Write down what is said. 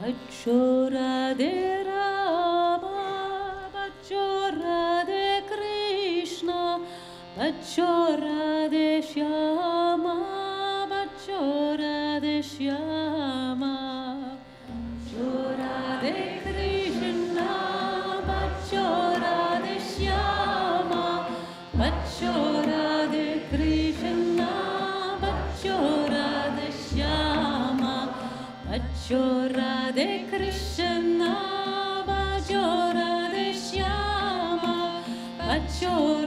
बच्चो राधे रामा बच्चो राधे कृष्णा बच्चो राधे श्यामा बच्चो राधे श्यामा बच्चो राधे कृष्णा बच्चो राधे श्यामा बच्चो राधे कृष्णा बच्चो राधे श्यामा बच्चो Radhe Radhe Krishna Bajora Rishyama Bajora